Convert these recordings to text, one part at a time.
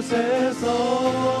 você sou.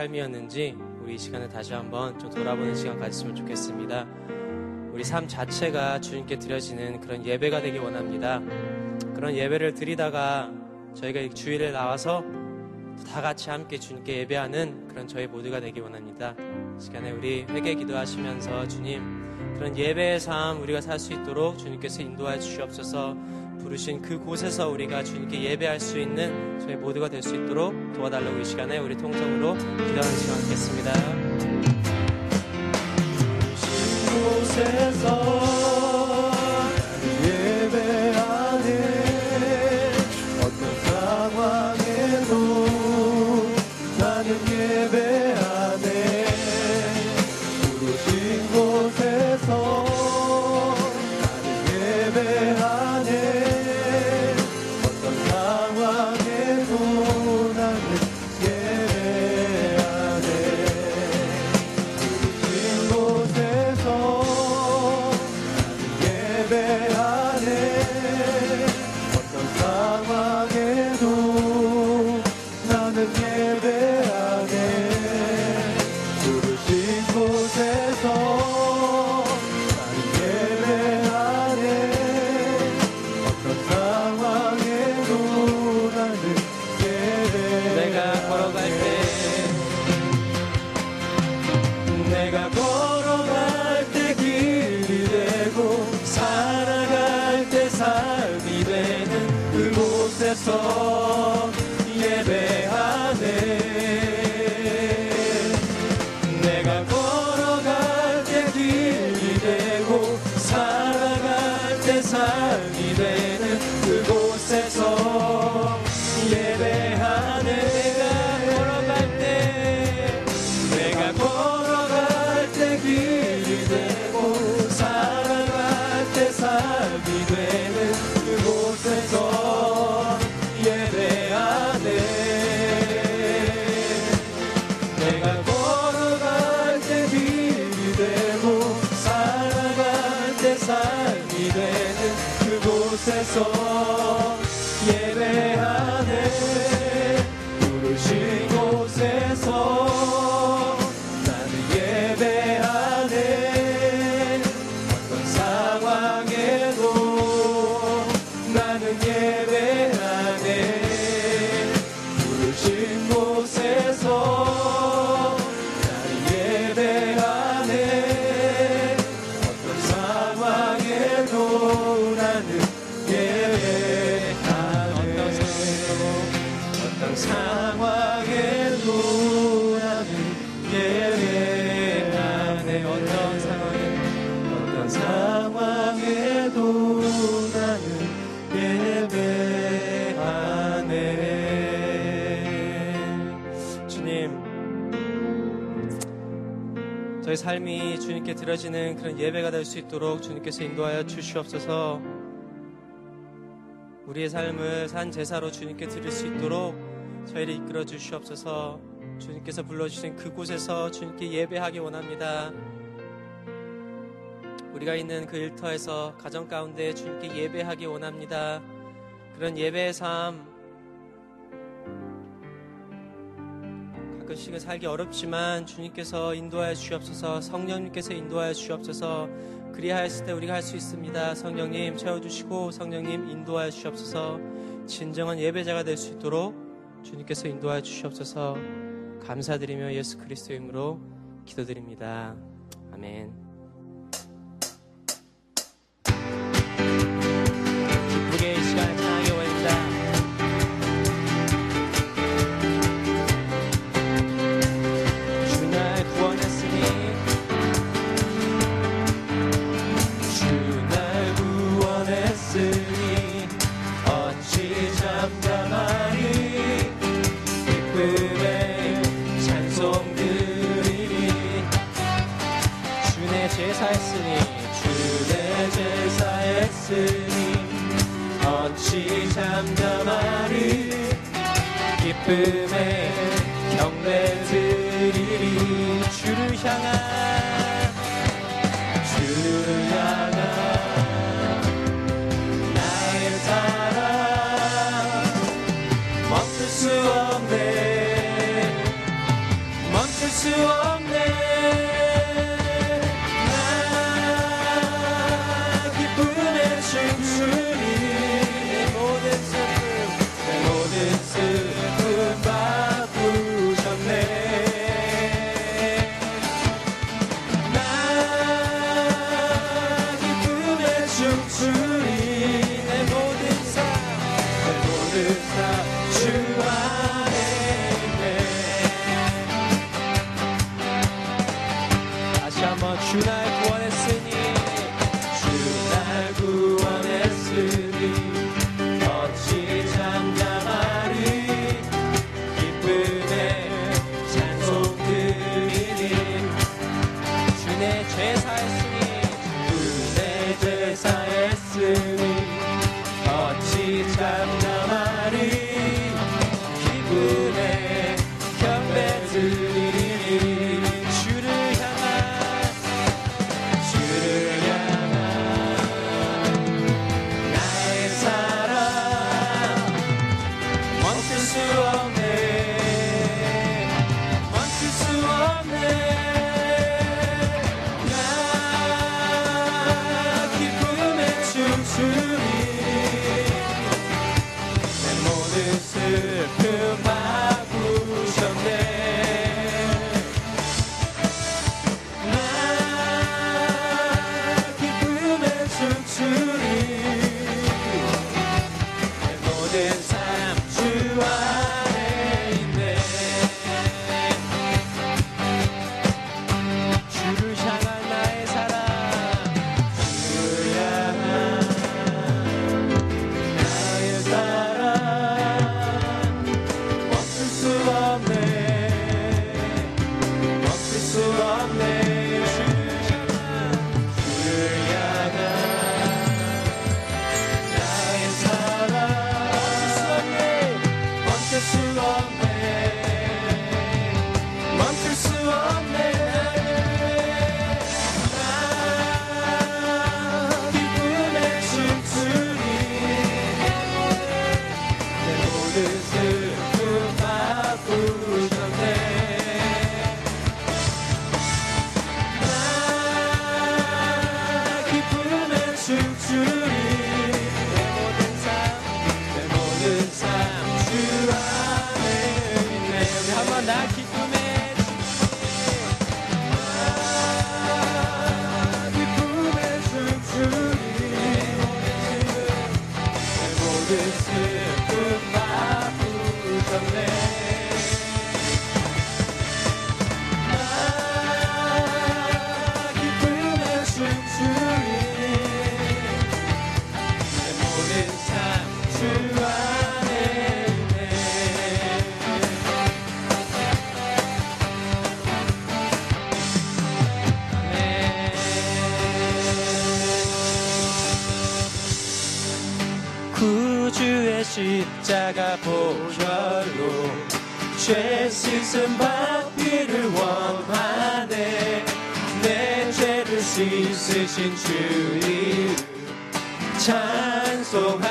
삶이었는지 우리 이 시간을 다시 한번 좀 돌아보는 시간 가졌으면 좋겠습니다. 우리 삶 자체가 주님께 드려지는 그런 예배가 되길 원합니다. 그런 예배를 드리다가 저희가 주일에 나와서 다 같이 함께 주님께 예배하는 그런 저희 모두가 되길 원합니다. 시간에 우리 회개 기도하시면서 주님 그런 예배의 삶 우리가 살 수 있도록 주님께서 인도해 주시옵소서 부르신 그곳에서 우리가 주님께 예배할 수 있는 저희 모두가 될 수 있도록 도와달라고 이 시간에 우리 통성으로 기도하는 시간 갖겠습니다. 그곳에서 그 저희 삶이 주님께 드려지는 그런 예배가 될 수 있도록 주님께서 인도하여 주시옵소서. 우리의 삶을 산 제사로 주님께 드릴 수 있도록 저희를 이끌어 주시옵소서. 주님께서 불러주신 그곳에서 주님께 예배하기 원합니다. 우리가 있는 그 일터에서 가정 가운데 주님께 예배하기 원합니다. 그런 예배의 삶 가끔씩은 살기 어렵지만 주님께서 인도하여 주시옵소서 성령님께서 인도하여 주시옵소서 그리하였을 때 우리가 할 수 있습니다. 성령님 채워주시고 성령님 인도하여 주시옵소서 진정한 예배자가 될 수 있도록 주님께서 인도하여 주시옵소서 감사드리며 예수 그리스도의 이름으로 기도드립니다. 아멘 제사했으니 주 내 제사했으니 어찌 잠잠하니 기쁨 십자가 보혈로 죄 씻은 바퀴를 원하네. 내 죄를 씻으신 주님 찬송합시다.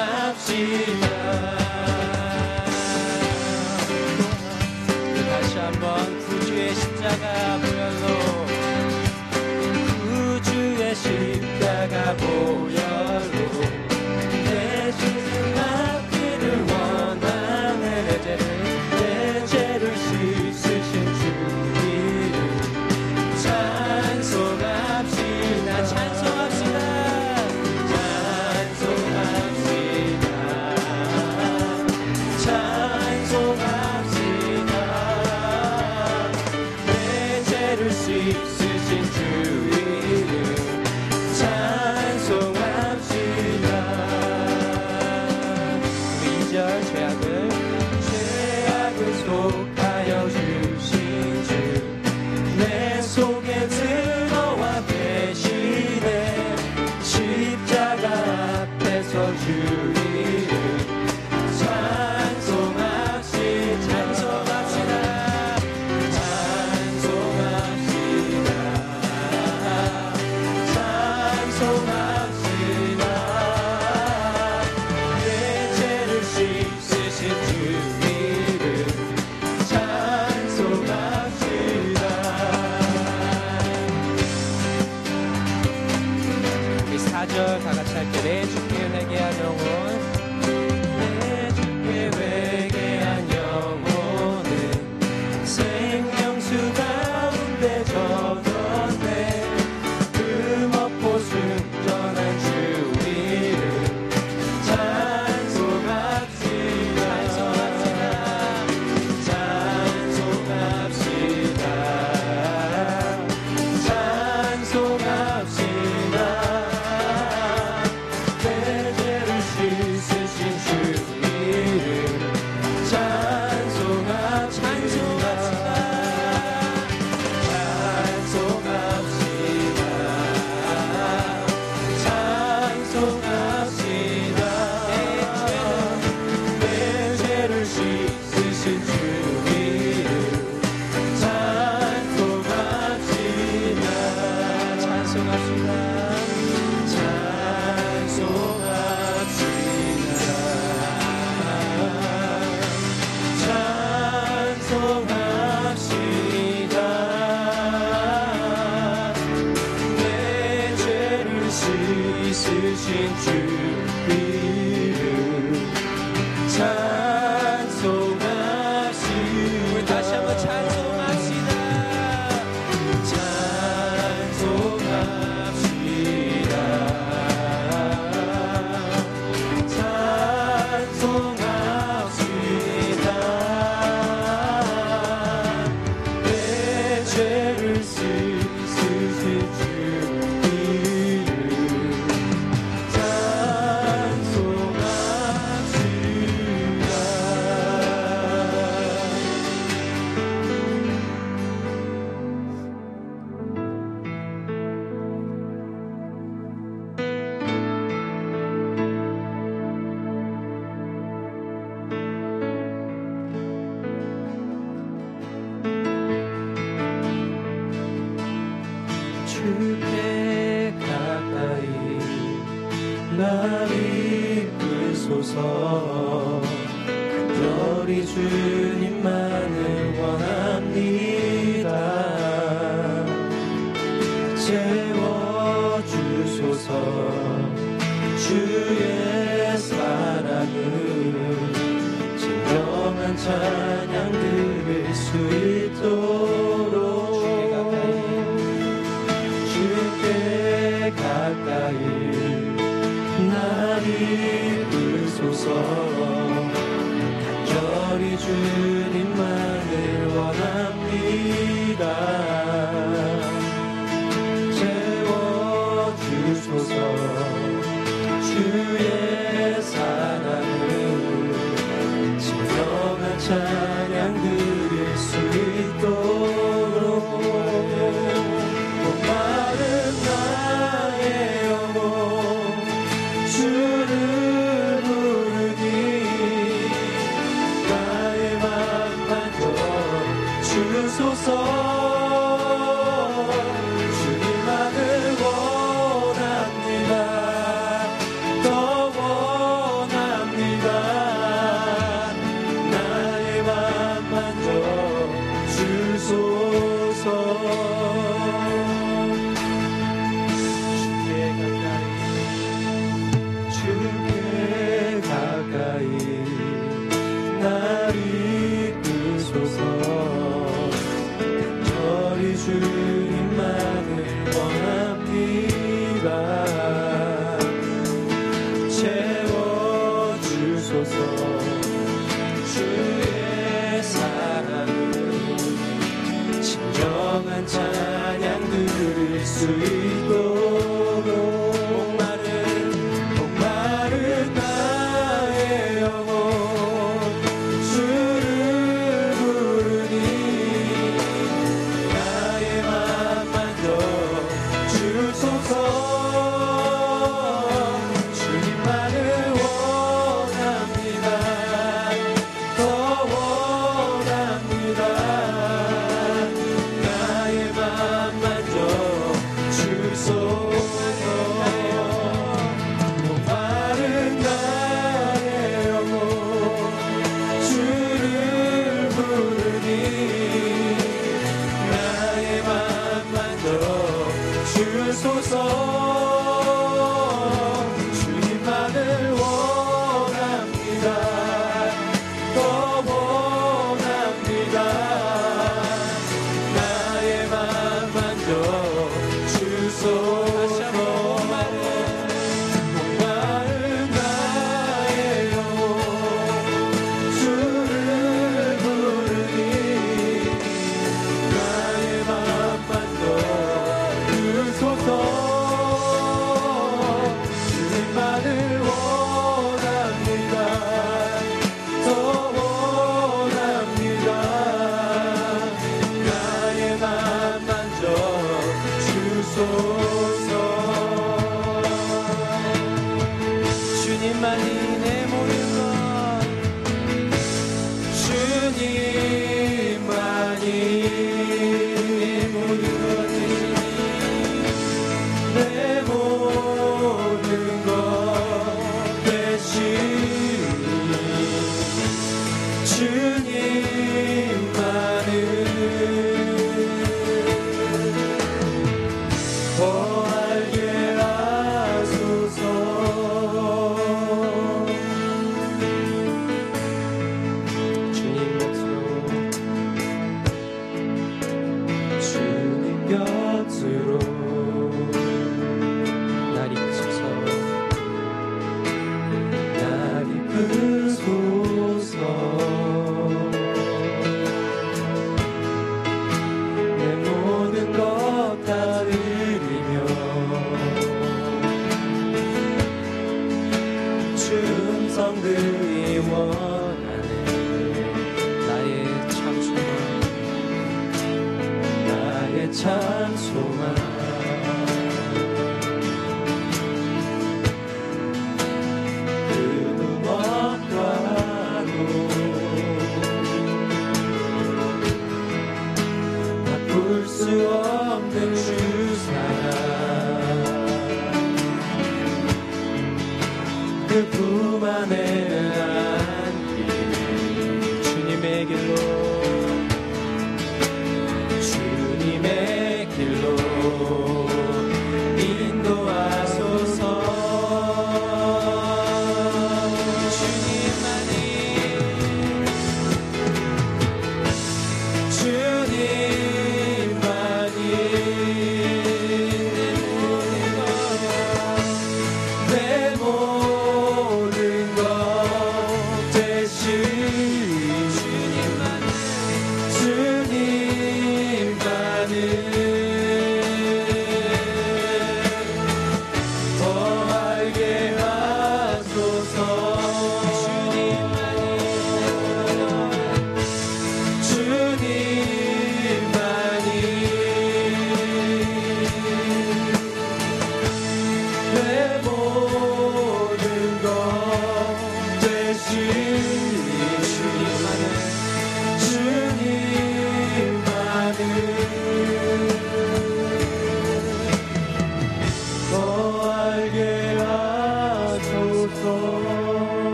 찬송합시다. 신주. 찬양 들을 수 있도록. 주소 드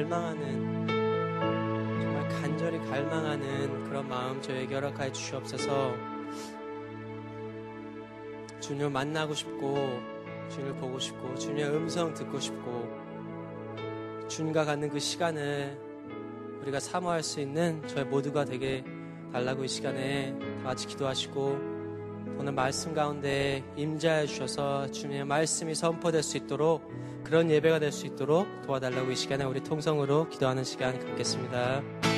갈망하는 정말 간절히 갈망하는 그런 마음 저에게 허락하여 주시옵소서. 주님을 만나고 싶고 주님을 보고 싶고 주님의 음성 듣고 싶고 주님과 갖는 그 시간을 우리가 사모할 수 있는 저희 모두가 되게 달라고 이 시간에 다 같이 기도하시고 오늘 말씀 가운데 임자해 주셔서 주님의 말씀이 선포될 수 있도록 그런 예배가 될 수 있도록 도와달라고 이 시간에 우리 통성으로 기도하는 시간 갖겠습니다.